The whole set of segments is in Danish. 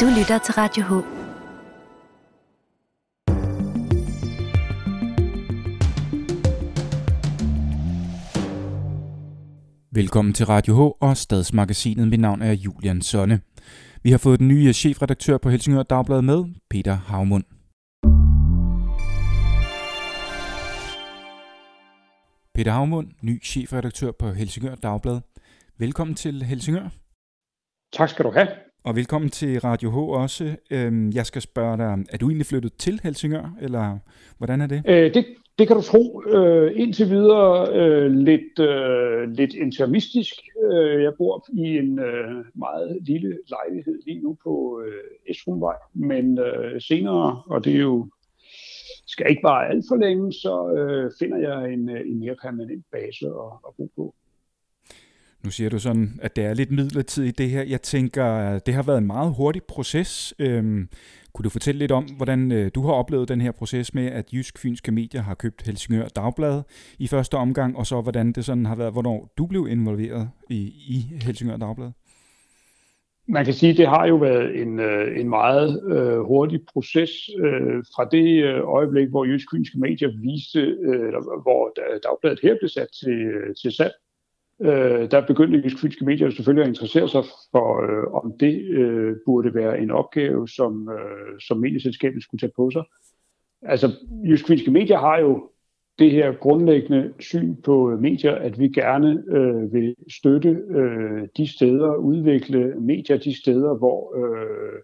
Du lytter til Radio H. Velkommen til Radio H og Stadsmagasinet. Mit navn er Julian Sonne. Vi har fået den nye chefredaktør på Helsingør Dagblad med, Peter Havmund. Peter Havmund, ny chefredaktør på Helsingør Dagblad. Velkommen til Helsingør. Tak skal du have. Og velkommen til Radio H også. Øhm, jeg skal spørge dig, er du egentlig flyttet til Helsingør, eller hvordan er det? Øh, det, det kan du tro. Øh, indtil videre øh, lidt, øh, lidt intermistisk. Øh, jeg bor i en øh, meget lille lejlighed lige nu på øh, Esrumvej, men øh, senere, og det er jo skal ikke bare alt for længe, så øh, finder jeg en, øh, en mere permanent base at, at bo på. Nu siger du sådan, at det er lidt midlertidigt det her. Jeg tænker, det har været en meget hurtig proces. Øhm, kunne du fortælle lidt om, hvordan øh, du har oplevet den her proces med, at Jysk Fynske Medier har købt Helsingør Dagblad i første omgang, og så hvordan det sådan har været, hvornår du blev involveret i, i Helsingør Dagblad? Man kan sige, at det har jo været en, øh, en meget øh, hurtig proces øh, fra det øh, øjeblik, hvor Jysk Fynske Medier viste, øh, eller hvor Dagbladet her blev sat til, øh, til salg øh, der begyndte Jysk Fynske Medier selvfølgelig at interessere sig for, øh, om det øh, burde være en opgave, som, øh, som medieselskabet skulle tage på sig. Altså, Jysk Fynske Medier har jo det her grundlæggende syn på øh, medier, at vi gerne øh, vil støtte øh, de steder, udvikle medier de steder, hvor øh,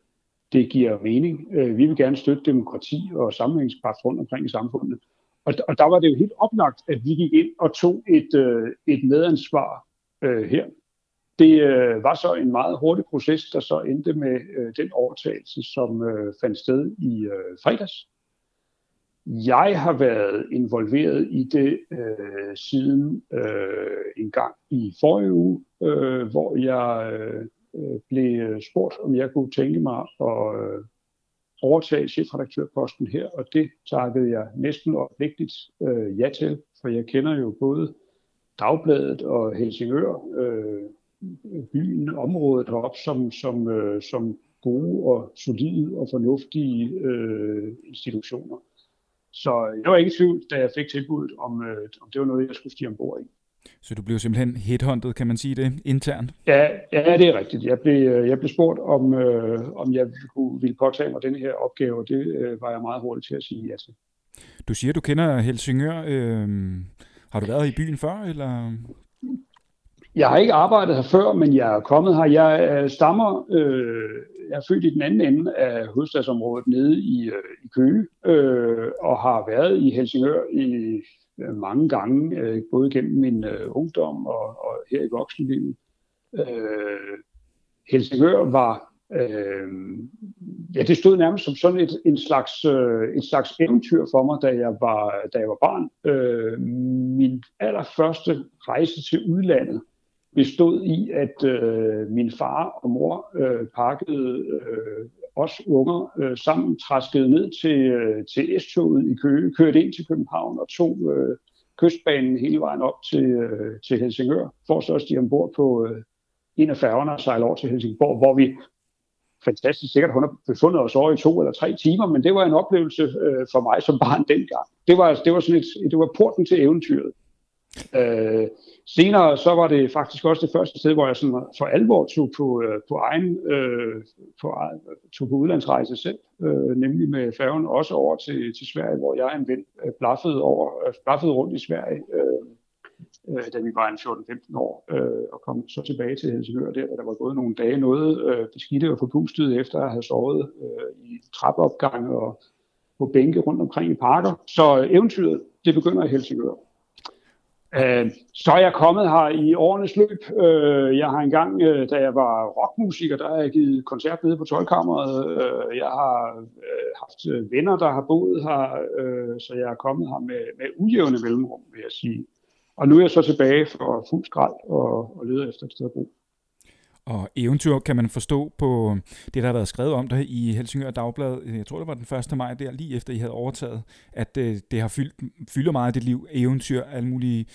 det giver mening. Øh, vi vil gerne støtte demokrati og sammenhængskraft rundt omkring i samfundet. Og, og der var det jo helt oplagt, at vi gik ind og tog et, øh, et medansvar øh, her. Det øh, var så en meget hurtig proces, der så endte med øh, den overtagelse, som øh, fandt sted i øh, fredags. Jeg har været involveret i det øh, siden øh, en gang i forrige uge, øh, hvor jeg øh, øh blev øh, spurgt, om jeg kunne tænke mig at øh, overtage chefredaktørposten her, og det takkede jeg næsten opvægtigt øh, ja til, for jeg kender jo både Dagbladet og Helsingør, øh, byen, området heroppe, som, som, øh, som gode og solide og fornuftige øh, institutioner. Så jeg var ikke i tvivl, da jeg fik tilbuddet, om, øh, om det var noget, jeg skulle stige ombord i. Så du blev simpelthen headhunted, kan man sige det, internt? Ja, ja det er rigtigt. Jeg blev, øh, jeg blev spurgt, om, øh, om jeg kunne, ville påtage mig denne her opgave, og det øh, var jeg meget hurtig til at sige ja til. Du siger, du kender Helsingør. Øh, har du været i byen før, eller? Jeg har ikke arbejdet her før, men jeg er kommet her. Jeg øh, stammer, øh, jeg er født i den anden ende af hovedstadsområdet nede i, øh, i Køge, øh, og har været i Helsingør i mange gange, øh, både gennem min øh, ungdom og, og her i voksenlivet. Øh, Helsingør var, øh, ja, det stod nærmest som sådan et, en slags, øh, et slags eventyr for mig, da jeg var, da jeg var barn. Øh, min allerførste rejse til udlandet bestod i, at øh, min far og mor øh, pakkede øh, os unger øh, sammen træskede ned til, øh, til S-toget i Køge, kørte ind til København og tog øh, kystbanen hele vejen op til, øh, til Helsingør, for så at stige ombord på øh, en af færgerne og sejle over til Helsingborg, hvor vi fantastisk sikkert hun har befundet os over i to eller tre timer, men det var en oplevelse øh, for mig som barn dengang. Det var, det var, sådan et, det var porten til eventyret. Øh, senere så var det faktisk også det første sted, hvor jeg sådan for alvor tog på, øh, på egen øh, på, øh, tog på udlandsrejse selv, øh, nemlig med færgen også over til, til Sverige, hvor jeg en ven øh, blaffede, over, øh, blaffede rundt i Sverige, øh, øh, da vi var en 14-15 år, øh, og kom så tilbage til Helsingør der, der var gået nogle dage noget øh, beskidte og forpustet efter at have sovet øh, i trappeopgange og på bænke rundt omkring i parker. Så øh, eventyret, det begynder i Helsingør. Øh, så er jeg kommet her i årenes løb. Øh, jeg har engang, øh, da jeg var rockmusiker, der har jeg givet koncert nede på Tolkammeret. Øh, jeg har øh, haft øh, venner, der har boet her, så jeg er kommet her med, med ujævne mellemrum, vil jeg sige. Og nu er jeg så tilbage for fuld skrald og, og leder efter et sted at bo. Og eventyr kan man forstå på øhm, det, der har været skrevet om det i Helsingør Dagblad. Øh, jeg tror, det var den 1. maj der, lige efter I havde overtaget, at øh, det har fyldt, fylder meget af dit liv. Eventyr, alle mulige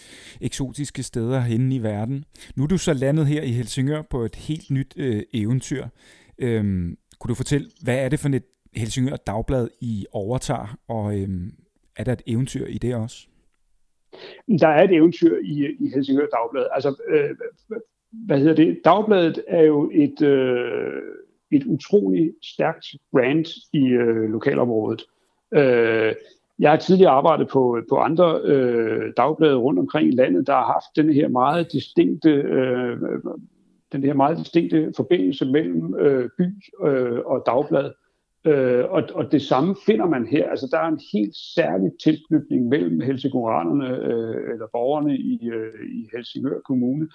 eksotiske steder henne i verden. Nu er du så landet her i Helsingør på et helt nyt øh, eventyr. Øhm, Kunne du fortælle, hvad er det for et Helsingør Dagblad, I overtager, og øhm, er der et eventyr i det også? Der er et eventyr i, i Helsingør Dagblad. Altså, øh, hvad hedder det? Dagbladet er jo et, øh, et utroligt stærkt brand i øh, lokalområdet. Øh, jeg har tidligere arbejdet på, på andre øh, dagblade rundt omkring i landet, der har haft den her meget distinkte, øh, den her meget distinkte forbindelse mellem øh, by øh, og dagblad. Øh, og, og det samme finder man her. Altså, der er en helt særlig tilknytning mellem helsingoranerne, øh, eller borgerne i, øh, i Helsingør Kommune,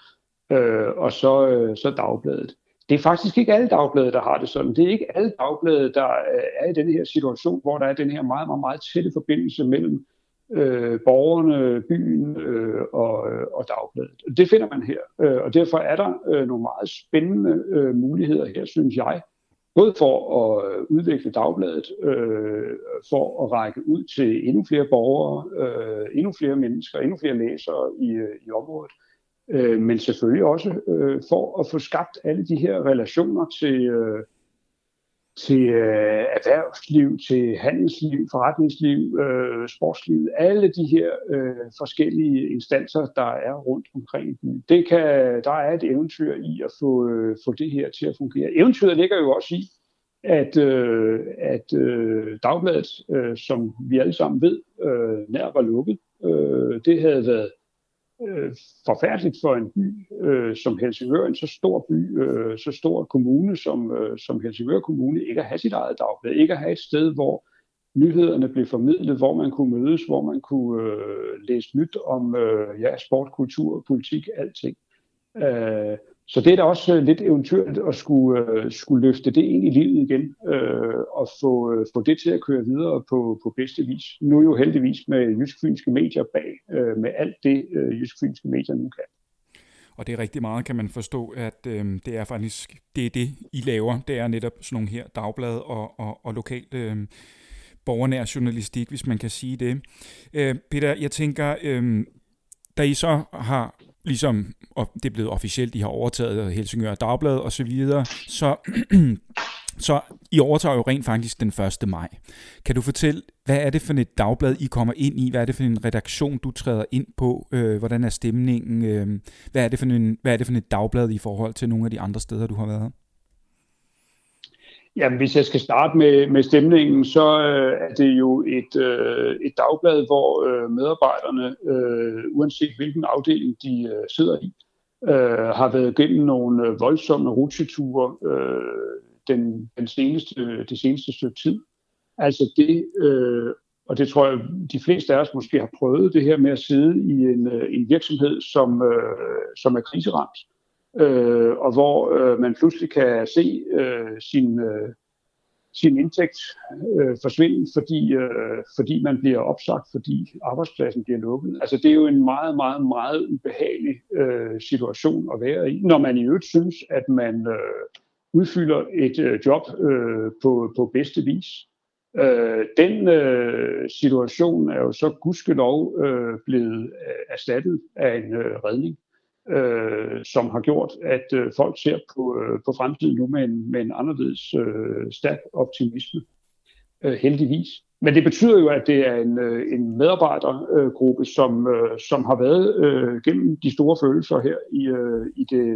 øh, og så, øh, så dagbladet. Det er faktisk ikke alle dagblade, der har det sådan. Det er ikke alle dagblade, der øh, er i den her situation, hvor der er den her meget, meget, meget tætte forbindelse mellem øh, borgerne, byen øh, og, øh, og dagbladet. Det finder man her, øh, og derfor er der øh, nogle meget spændende øh, muligheder her, synes jeg, både for at øh, udvikle dagbladet, øh, for at række ud til endnu flere borgere, øh, endnu flere mennesker, endnu flere læsere i, øh, i området, øh, men selvfølgelig også øh, for at få skabt alle de her relationer til, øh, til øh, erhvervsliv, til handelsliv, forretningsliv, øh, sportsliv, alle de her øh, forskellige instanser, der er rundt omkring byen. Det kan, der er et eventyr i at få, øh, få det her til at fungere. Eventyret ligger jo også i, at, øh, at øh, dagbladet, øh, som vi alle sammen ved, øh, nær var lukket. Øh, det havde været øh, forfærdeligt for en by øh, som Helsingør, en så stor by, øh, så stor kommune som, øh, som Helsingør Kommune, ikke at have sit eget dagblad, ikke at have et sted, hvor nyhederne blev formidlet, hvor man kunne mødes, hvor man kunne øh, læse nyt om øh, ja, sport, kultur, politik, alting. Øh, så det er da også øh, lidt eventyrligt at skulle, øh, skulle løfte det ind i livet igen øh, og få, øh, få det til at køre videre på, på bedste vis. Nu jo heldigvis med jysk-fynske medier bag, øh, med alt det øh, jysk-fynske medier nu kan. Og det er rigtig meget, kan man forstå, at øh, det er faktisk det, er det, I laver. Det er netop sådan nogle her dagblad og, og, og lokalt øh, borgernær journalistik, hvis man kan sige det. Øh, Peter, jeg tænker, øh, da I så har ligesom og det er blevet officielt, de har overtaget Helsingør Dagblad og så videre, så, så I overtager jo rent faktisk den 1. maj. Kan du fortælle, hvad er det for et dagblad, I kommer ind i? Hvad er det for en redaktion, du træder ind på? Øh, hvordan er stemningen? Øh, hvad, er det for en, hvad er det for et dagblad i forhold til nogle af de andre steder, du har været? Jamen, hvis jeg skal starte med, med stemningen, så øh, er det jo et, øh, et dagblad, hvor øh, medarbejderne, øh, uanset hvilken afdeling de øh, sidder i, øh, har været gennem nogle øh, voldsomme rutsjeture øh, den, den seneste, det seneste stykke tid. Altså det, øh, og det tror jeg, de fleste af os måske har prøvet, det her med at sidde i en, øh, en virksomhed, som, øh, som er kriseramt øh, Øh, og hvor øh, man pludselig kan se øh, sin, øh, sin indtægt øh, forsvinde, fordi, øh, fordi man bliver opsagt, fordi arbejdspladsen bliver lukket. Altså det er jo en meget, meget, meget ubehagelig øh, situation at være i, når man i øvrigt synes, at man øh, udfylder et øh, job øh, på, på bedste vis. Øh, den øh, situation er jo så gudskelov øh, blevet øh, erstattet af en øh, redning øh, som har gjort, at øh, folk ser på, øh, på fremtiden nu med en, med en anderledes øh, stærk optimisme, øh, heldigvis. Men det betyder jo, at det er en, øh, en medarbejdergruppe, som, øh, som har været øh, gennem de store følelser her i, øh, i det,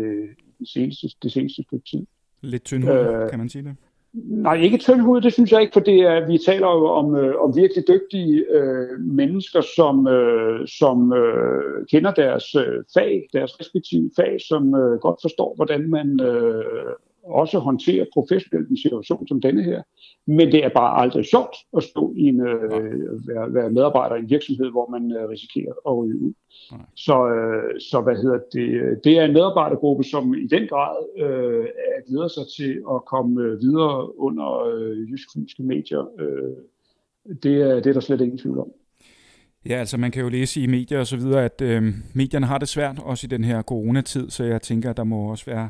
det, seneste, det seneste stykke tid. Lidt tyndhud, øh, kan man sige det? Nej, ikke tyndhud, det synes jeg ikke, for det øh, er, vi taler jo om, øh, om virkelig dygtige øh, mennesker, som, øh, som øh, kender deres øh, fag, deres respektive fag, som øh, godt forstår, hvordan man øh, også håndterer professionelt en situation som denne her. Men det er bare aldrig sjovt at stå i en, øh, være, være medarbejder i en virksomhed, hvor man øh, risikerer at ryge ud. Nej. Så, øh, så hvad hedder det? Det er en medarbejdergruppe, som i den grad øh, glæder sig til at komme øh, videre under øh, jysk medier. Øh, det, er, det er der slet ingen tvivl om. Ja, altså man kan jo læse i medier og så videre, at øh, medierne har det svært, også i den her coronatid, så jeg tænker, at der må også være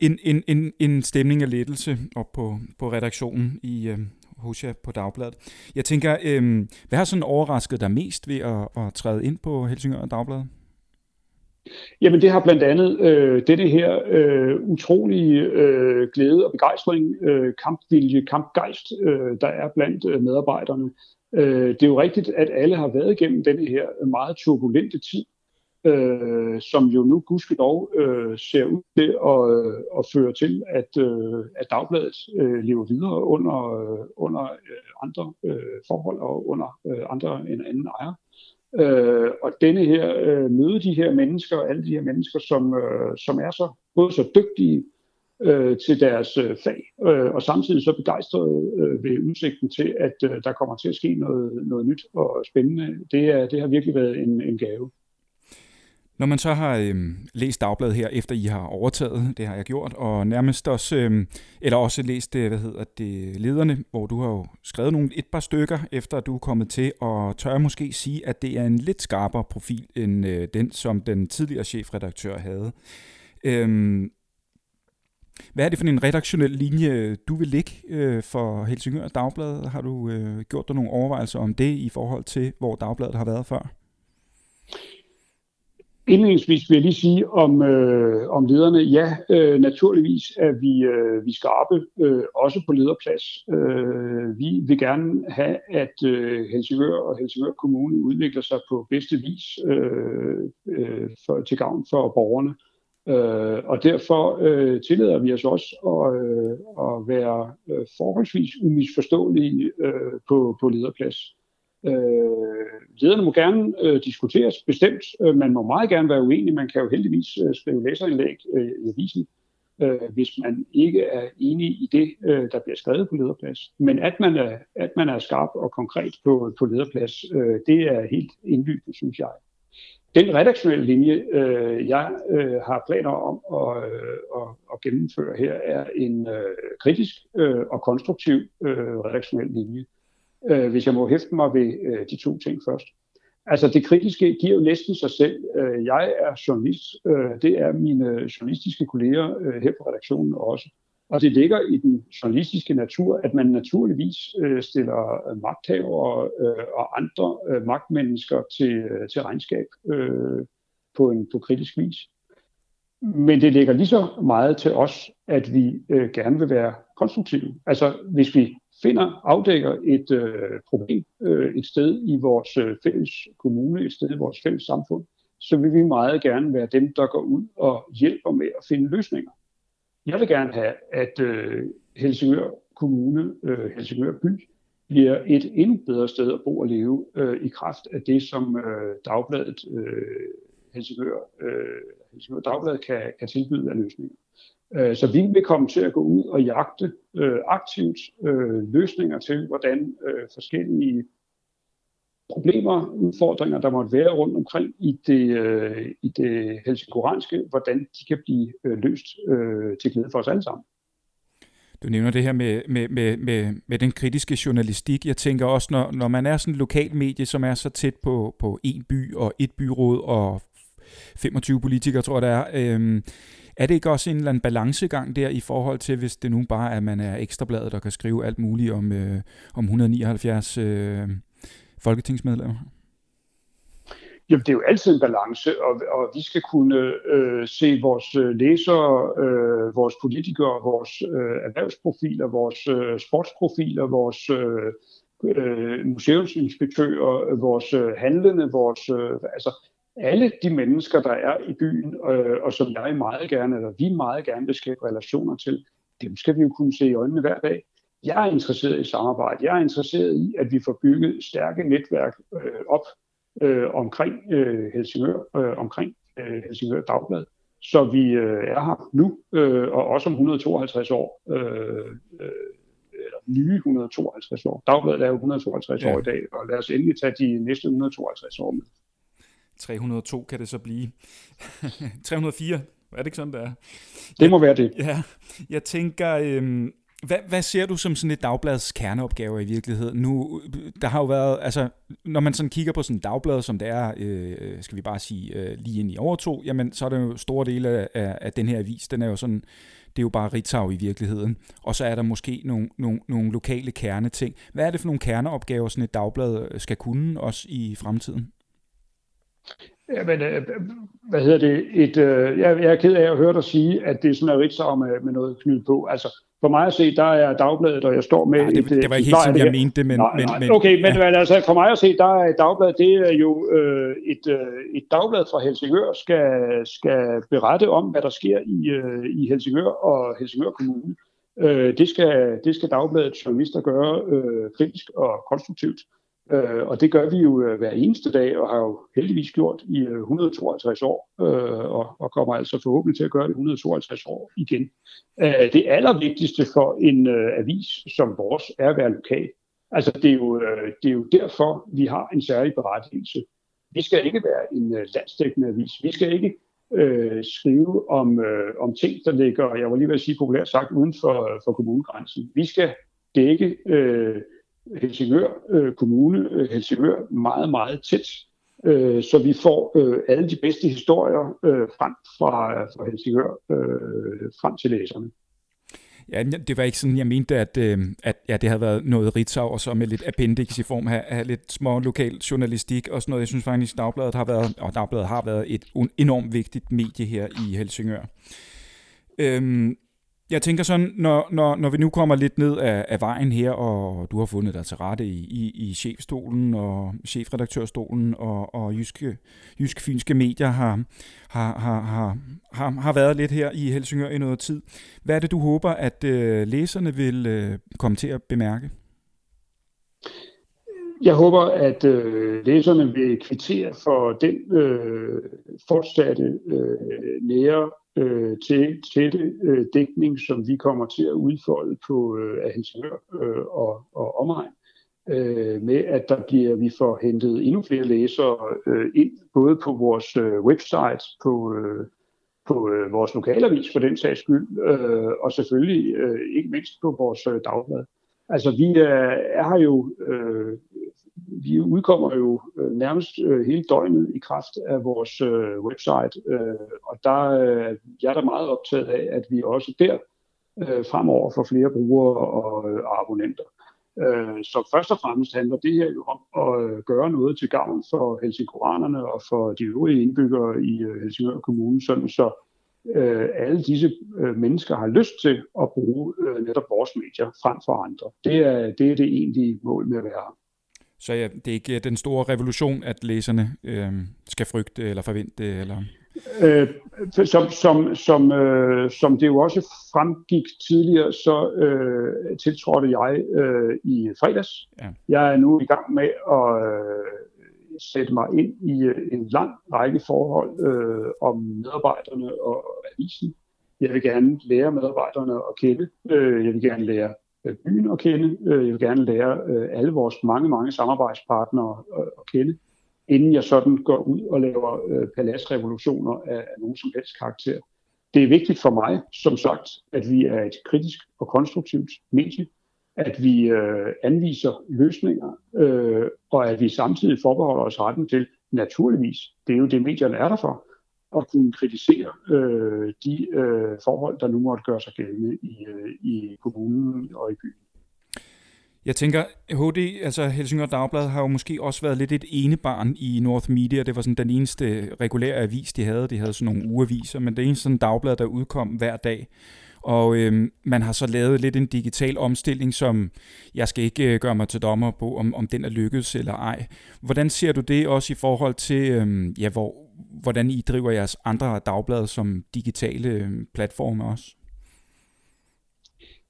en, en, en, en stemning af lettelse op på, på redaktionen i, øh, hos jer på Dagbladet. Jeg tænker, øh, hvad har sådan overrasket dig mest ved at, at træde ind på Helsingør Dagbladet? Jamen det har blandt andet øh, dette her øh, utrolige øh, glæde og begejstring, øh, kampvilje, kampgejst, øh, der er blandt øh, medarbejderne. Øh, det er jo rigtigt, at alle har været igennem denne her meget turbulente tid, øh, som jo nu gudskelov øh, ser ud til at, øh, at føre til, at, øh, at dagbladet øh, lever videre under, øh, under øh, andre øh, forhold og under øh, andre end anden ejer. Øh, og denne her øh, møde de her mennesker, alle de her mennesker, som, øh, som er så både så dygtige øh, til deres øh, fag, øh, og samtidig så begejstrede øh, ved udsigten til, at øh, der kommer til at ske noget, noget nyt og spændende. Det, er, det har virkelig været en, en gave. Når man så har øhm, læst dagbladet her, efter I har overtaget, det har jeg gjort, og nærmest også, øhm, eller også læst, det, hvad hedder det, lederne, hvor du har jo skrevet nogle, et par stykker, efter du er kommet til, og tør jeg måske sige, at det er en lidt skarpere profil, end øh, den, som den tidligere chefredaktør havde. Øhm, hvad er det for en redaktionel linje, du vil ligge øh, for Helsingør Dagblad? Har du øh, gjort dig nogle overvejelser om det i forhold til, hvor Dagbladet har været før? Indledningsvis vil jeg lige sige om, øh, om lederne. Ja, øh, naturligvis er vi, øh, vi skarpe, øh, også på lederplads. Øh, vi vil gerne have, at øh, Helsingør og Helsingør Kommune udvikler sig på bedste vis øh, øh, for, til gavn for borgerne. Øh, og derfor øh, tillader vi os også at, øh, at være øh, forholdsvis umisforståelige øh, på, på lederplads. Øh, lederne må gerne øh, diskuteres, bestemt. Øh, man må meget gerne være uenig. Man kan jo heldigvis øh, skrive læserindlæg øh, i avisen, øh, hvis man ikke er enig i det, øh, der bliver skrevet på lederplads. Men at man er, at man er skarp og konkret på, på lederplads, øh, det er helt indlysende, synes jeg. Den redaktionelle linje, øh, jeg øh, har planer om at, øh, at, at gennemføre her, er en øh, kritisk øh, og konstruktiv øh, redaktionel linje øh, øh, hvis jeg må hæfte mig ved øh, de to ting først. Altså det kritiske giver jo næsten sig selv. Øh, jeg er journalist, øh, det er mine øh, journalistiske kolleger øh, her på redaktionen også. Og det ligger i den journalistiske natur, at man naturligvis øh, stiller øh, magthavere øh, og andre øh, magtmennesker til, øh, til regnskab øh, på en på kritisk vis. Men det ligger lige så meget til os, at vi øh, gerne vil være konstruktive. Altså hvis vi finder, afdækker et øh, problem øh, et sted i vores øh, fælles kommune, et sted i vores fælles samfund, så vil vi meget gerne være dem, der går ud og hjælper med at finde løsninger. Jeg vil gerne have, at øh, Helsingør Kommune, øh, Helsingør By, bliver et endnu bedre sted at bo og leve øh, i kraft af det, som øh, Dagbladet øh, Helsingør, øh, Helsingør Dagblad kan, kan tilbyde af løsninger. Øh, så vi vil komme til at gå ud og jagte øh, aktivt øh, løsninger til, hvordan øh, forskellige problemer, udfordringer, der måtte være rundt omkring i det, øh, i det helsingorianske, hvordan de kan blive øh, løst øh, til glæde for os alle sammen. Du nævner det her med, med, med, med, med den kritiske journalistik. Jeg tænker også, når, når man er sådan en lokal medie, som er så tæt på, på en by og et byråd og 25 politikere, tror jeg det er, øh, er det ikke også en eller anden balancegang der i forhold til, hvis det nu bare er, at man er ekstrabladet, og kan skrive alt muligt om, øh, om 179 øh, folketingsmedlemmer? Jamen, det er jo altid en balance, og, og vi skal kunne øh, se vores øh, læsere, øh, vores politikere, vores øh, erhvervsprofiler, vores øh, sportsprofiler, vores øh, øh, museumsinspektører, vores øh, handlende, vores, øh, altså alle de mennesker, der er i byen, øh, og som jeg meget gerne, eller vi meget gerne vil skabe relationer til, dem skal vi jo kunne se i øjnene hver dag. Jeg er interesseret i samarbejde. Jeg er interesseret i, at vi får bygget stærke netværk øh, op øh, omkring øh, Helsingør, øh, omkring øh, Helsingør Dagblad. Så vi øh, er her nu, øh, og også om 152 år, øh, øh, eller nye 152 år. Dagbladet er jo 152 ja. år i dag, og lad os endelig tage de næste 152 år med. 302 kan det så blive. 304, er det ikke sådan, det er? Det må være det. Ja, jeg tænker, øhm, hvad, hvad ser du som sådan et dagblads kerneopgave i virkeligheden? Nu, der har jo været, altså, når man sådan kigger på sådan et dagblad, som det er, øh, skal vi bare sige, øh, lige ind i overtog, jamen, så er det jo store dele af, af, af den her avis, den er jo sådan, det er jo bare Ritzau i virkeligheden. Og så er der måske nogle, nogle, nogle lokale kerneting. Hvad er det for nogle kerneopgaver, sådan et dagblad skal kunne også i fremtiden? Jamen, øh, hvad hedder det? Et, øh, jeg, jeg er ked af at høre dig sige, at det er sådan en Ritzau med, med noget knydt på. Altså, for mig at se, der er dagbladet, og jeg står med... Ja, det, et, det var ikke helt sådan, jeg mente det, men... Nej, nej. men okay, men, ja. altså, for mig at se, der er dagbladet, det er jo øh, et, øh, et dagblad fra Helsingør, skal, skal berette om, hvad der sker i, øh, i Helsingør og Helsingør Kommune. Øh, det, skal, det skal dagbladets journalister gøre øh, kritisk og konstruktivt. Øh, og det gør vi jo øh, hver eneste dag, og har jo heldigvis gjort i øh, 152 år, øh, og, og kommer altså forhåbentlig til at gøre det 152 år igen. Øh, det allervigtigste for en øh, avis som vores er at være lokal. Altså det er, jo, øh, det er jo derfor, vi har en særlig berettigelse. Vi skal ikke være en øh, landsdækkende avis. Vi skal ikke øh, skrive om, øh, om ting, der ligger, jeg var lige ved at sige populært sagt, uden for, øh, for kommunegrænsen. Vi skal dække øh, Helsingør øh, Kommune, øh, Helsingør meget, meget tæt, øh, så vi får øh, alle de bedste historier øh, frem fra, fra Helsingør øh, frem til læserne. Ja, det var ikke sådan, jeg mente, at, øh, at ja, det havde været noget Ritzau, og så med lidt appendix i form af, af lidt små lokal journalistik og sådan noget. Jeg synes faktisk, at Dagbladet har været, og Dagbladet har været et enormt vigtigt medie her i Helsingør. Øhm, jeg tænker sådan, når, når, når vi nu kommer lidt ned af, af vejen her, og du har fundet dig til rette i, i, i chefstolen og chefredaktørstolen, og, og jyske, jyske fynske medier har, har, har, har, har, har været lidt her i Helsingør i noget tid. Hvad er det, du håber, at øh, læserne vil øh, komme til at bemærke? Jeg håber, at øh, læserne vil kvittere for den øh, fortsatte øh, nære øh, til tætte øh, dækning, som vi kommer til at udfolde på øh, af Helsingør øh, og, og omegn, øh, med at der bliver, vi får hentet endnu flere læsere øh, ind, både på vores øh, website, på, øh, på øh, vores lokalavis for den sags skyld, øh, og selvfølgelig øh, ikke mindst på vores øh, dagblad. Altså vi øh, er, er jo øh, vi udkommer jo øh, nærmest øh, hele døgnet i kraft af vores øh, website, øh, og der øh, jeg er der meget optaget af, at vi også der øh, fremover får flere brugere og, øh, abonnenter. Øh, så først og fremmest handler det her jo om at øh, gøre noget til gavn for helsingøranerne og for de øvrige indbyggere i øh, Helsingør Kommune, sådan så øh, alle disse øh, mennesker har lyst til at bruge øh, netop vores medier frem for andre. Det er, det er det egentlige mål med at være her. Så ja, det er ikke den store revolution, at læserne øh, skal frygte eller forvente? Eller? Øh, som, som, som, øh, som det jo også fremgik tidligere, så øh, tiltrådte jeg øh, i fredags. Ja. Jeg er nu i gang med at øh, sætte mig ind i øh, en lang række forhold øh, om medarbejderne og avisen. Jeg vil gerne lære medarbejderne at kende. Øh, jeg vil gerne lære Øh, Øh, byen at kende. Øh, jeg vil gerne lære øh, alle vores mange, mange samarbejdspartnere at kende, inden jeg sådan går ud og laver paladsrevolutioner af nogen som helst karakter. Det er vigtigt for mig, som sagt, at vi er et kritisk og konstruktivt medie, at vi øh, anviser løsninger, øh, og at vi samtidig forbeholder os retten til, naturligvis, det er jo det, medierne er der for, at kunne kritisere øh, de øh, forhold, der nu måtte gøre sig gældende i, øh, i kommunen og i byen. Jeg tænker, HD, altså Helsingør Dagblad, har jo måske også været lidt et enebarn i North Media. Det var sådan den eneste regulære avis, de havde. De havde sådan nogle ugeaviser, men det eneste sådan dagblad, der udkom hver dag. Og øh, man har så lavet lidt en digital omstilling, som jeg skal ikke øh, gøre mig til dommer på, om, om den er lykkedes eller ej. Hvordan ser du det også i forhold til, øh, ja, hvor, hvordan I driver jeres andre dagblade som digitale øh, platforme også?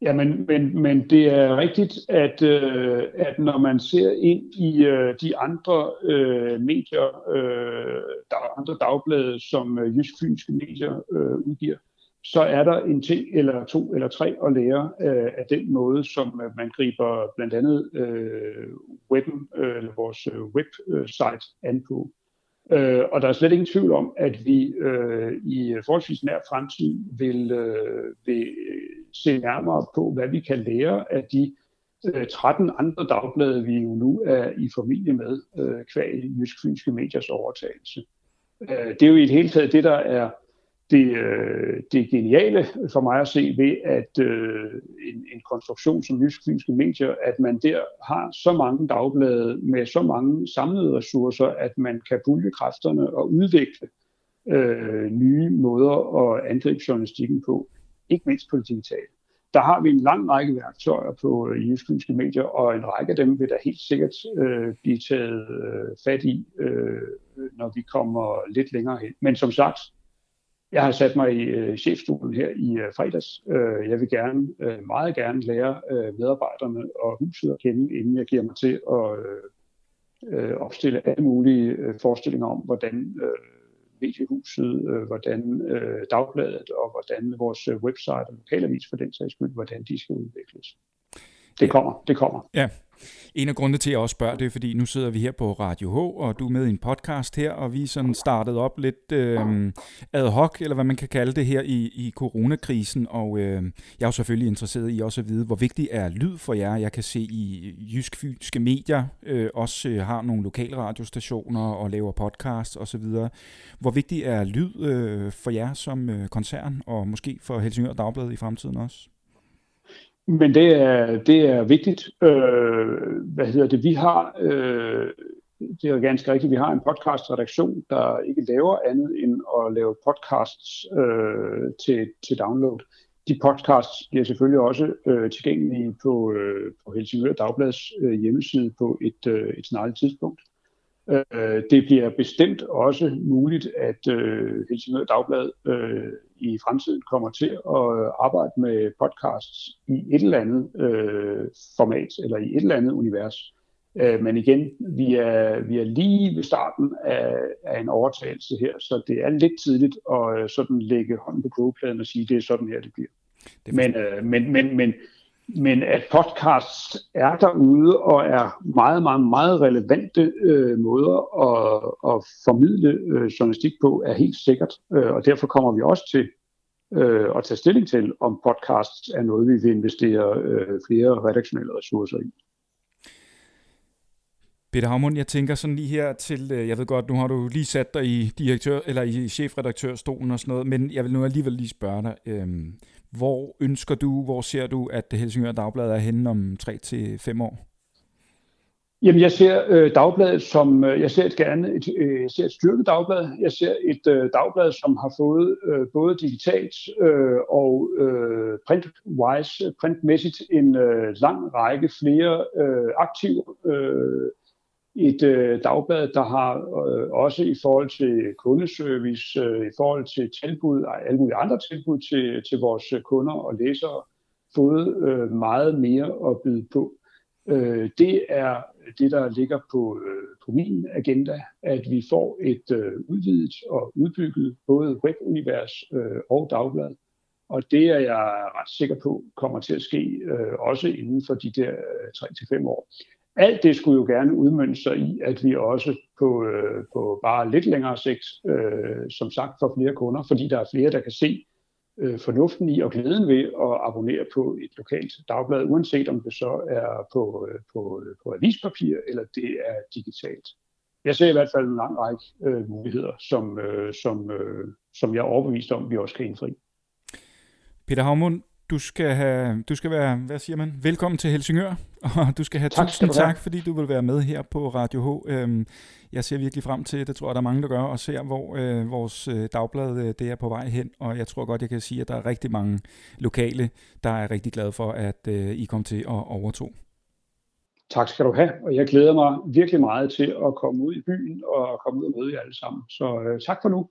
Ja, men, men, men det er rigtigt, at, øh, at når man ser ind i øh, de andre øh, medier, øh, der andre dagblade, som øh, Jysk Fynske Medier øh, udgiver, så er der en ting eller to eller tre at lære øh, af den måde, som øh, man griber blandt andet øh, webben, øh, eller vores øh, website an på. Øh, Øh, og der er slet ingen tvivl om, at vi øh, i forholdsvis nær fremtid vil, øh, vil øh, se nærmere på, hvad vi kan lære af de øh, 13 andre dagblade, vi jo nu er i familie med, øh, kvæg Jysk Fynske Mediers overtagelse. Øh, det er jo i det hele taget det, der er det, øh, det geniale for mig at se ved, at øh, en, en konstruktion som Jysk Fynske Medier, at man der har så mange dagblade med så mange samlede ressourcer, at man kan pulje kræfterne og udvikle øh, nye måder at angribe journalistikken på, ikke mindst på det digitale. Der har vi en lang række værktøjer på øh, Jysk Fynske Medier, og en række af dem vil der helt sikkert øh, blive taget øh, fat i, øh, når vi kommer lidt længere hen. Men som sagt, jeg har sat mig i øh, chefstolen her i øh, fredags. Øh, jeg vil gerne, øh, meget gerne lære øh, medarbejderne og huset at kende, inden jeg giver mig til at øh, øh opstille alle mulige øh, forestillinger om, hvordan øh, mediehuset, øh, hvordan øh, dagbladet og hvordan vores øh, website og lokalavis for den sags skyld, hvordan de skal udvikles. Det kommer, det kommer. Ja, en af grundene til, at jeg også spørger, det er, fordi nu sidder vi her på Radio H, og du er med i en podcast her, og vi er sådan startet op lidt øh, ad hoc, eller hvad man kan kalde det her, i, i coronakrisen, og øh, jeg er jo selvfølgelig interesseret i også at vide, hvor vigtig er lyd for jer. Jeg kan se i Jysk Fynske Medier øh, også øh, har nogle lokale radiostationer og laver podcast osv. Hvor vigtig er lyd øh, for jer som øh, koncern, og måske for Helsingør Dagblad i fremtiden også? Men det er, det er vigtigt. Øh, hvad hedder det? Vi har, øh, det er ganske rigtigt, vi har en podcast-redaktion, der ikke laver andet end at lave podcasts øh, til, til download. De podcasts bliver selvfølgelig også øh, tilgængelige på, øh, på Helsingør Dagblads øh, hjemmeside på et, øh, et snarligt tidspunkt. Øh, det bliver bestemt også muligt, at øh, Helsingør Dagblad øh, i fremtiden kommer til at arbejde med podcasts i et eller andet øh, format, eller i et eller andet univers. Øh, men igen, vi er, vi er lige ved starten af, af en overtagelse her, så det er lidt tidligt at øh, sådan lægge hånden på kogepladen og sige, det er sådan her, det bliver. Det men, øh, men, men, men men at podcasts er derude og er meget, meget, meget relevante øh, måder at, at formidle øh, journalistik på, er helt sikkert. Øh, og derfor kommer vi også til øh, at tage stilling til, om podcasts er noget, vi vil investere øh, flere redaktionelle ressourcer i. Peter Havmund, jeg tænker sådan lige her til, øh, jeg ved godt, nu har du lige sat dig i direktør eller i chefredaktørstolen og sådan noget, men jeg vil nu alligevel lige spørge dig, øh, hvor ønsker du, hvor ser du, at Helsingør Dagblad er henne om 3 til 5 år? Jamen, jeg ser øh, dagbladet som, øh, jeg ser et gerne et, øh, jeg ser et styrket dagblad. Jeg ser et øh, dagblad, som har fået øh, både digitalt øh, og øh, print-wise, øh, printmæssigt en øh, lang række flere øh, aktive øh, et øh, dagblad, der har øh, også i forhold til kundeservice, øh, i forhold til tilbud og alle mulige andre tilbud til, til vores øh, kunder og læsere, fået øh, meget mere at byde på. Øh, det er det, der ligger på, øh, på min agenda, at vi får et øh, udvidet og udbygget både webunivers øh, og dagblad. Og det er jeg ret sikker på kommer til at ske øh, også inden for de der øh, 3-5 år. Alt det skulle jo gerne udmønte sig i, at vi også på, øh, på bare lidt længere sigt, øh, som sagt, får flere kunder, fordi der er flere, der kan se øh, fornuften i og glæden ved at abonnere på et lokalt dagblad, uanset om det så er på, øh, på, øh, på avispapir eller det er digitalt. Jeg ser i hvert fald en lang række øh, muligheder, som, øh, som, øh, som jeg er overbevist om, vi også kan indfri. Peter Havmund, du skal, have, du skal være, hvad siger man, velkommen til Helsingør, og du skal have tak, tusind tak, fordi du vil være med her på Radio H. Øhm, jeg ser virkelig frem til, det tror jeg, der er mange, der gør, og ser, hvor øh, vores øh, dagblad øh, det er på vej hen, og jeg tror godt, jeg kan sige, at der er rigtig mange lokale, der er rigtig glade for, at I kom til at overtog. Tak skal du have, og jeg glæder mig virkelig meget til at komme ud i byen og komme ud og møde jer alle sammen. Så tak for nu.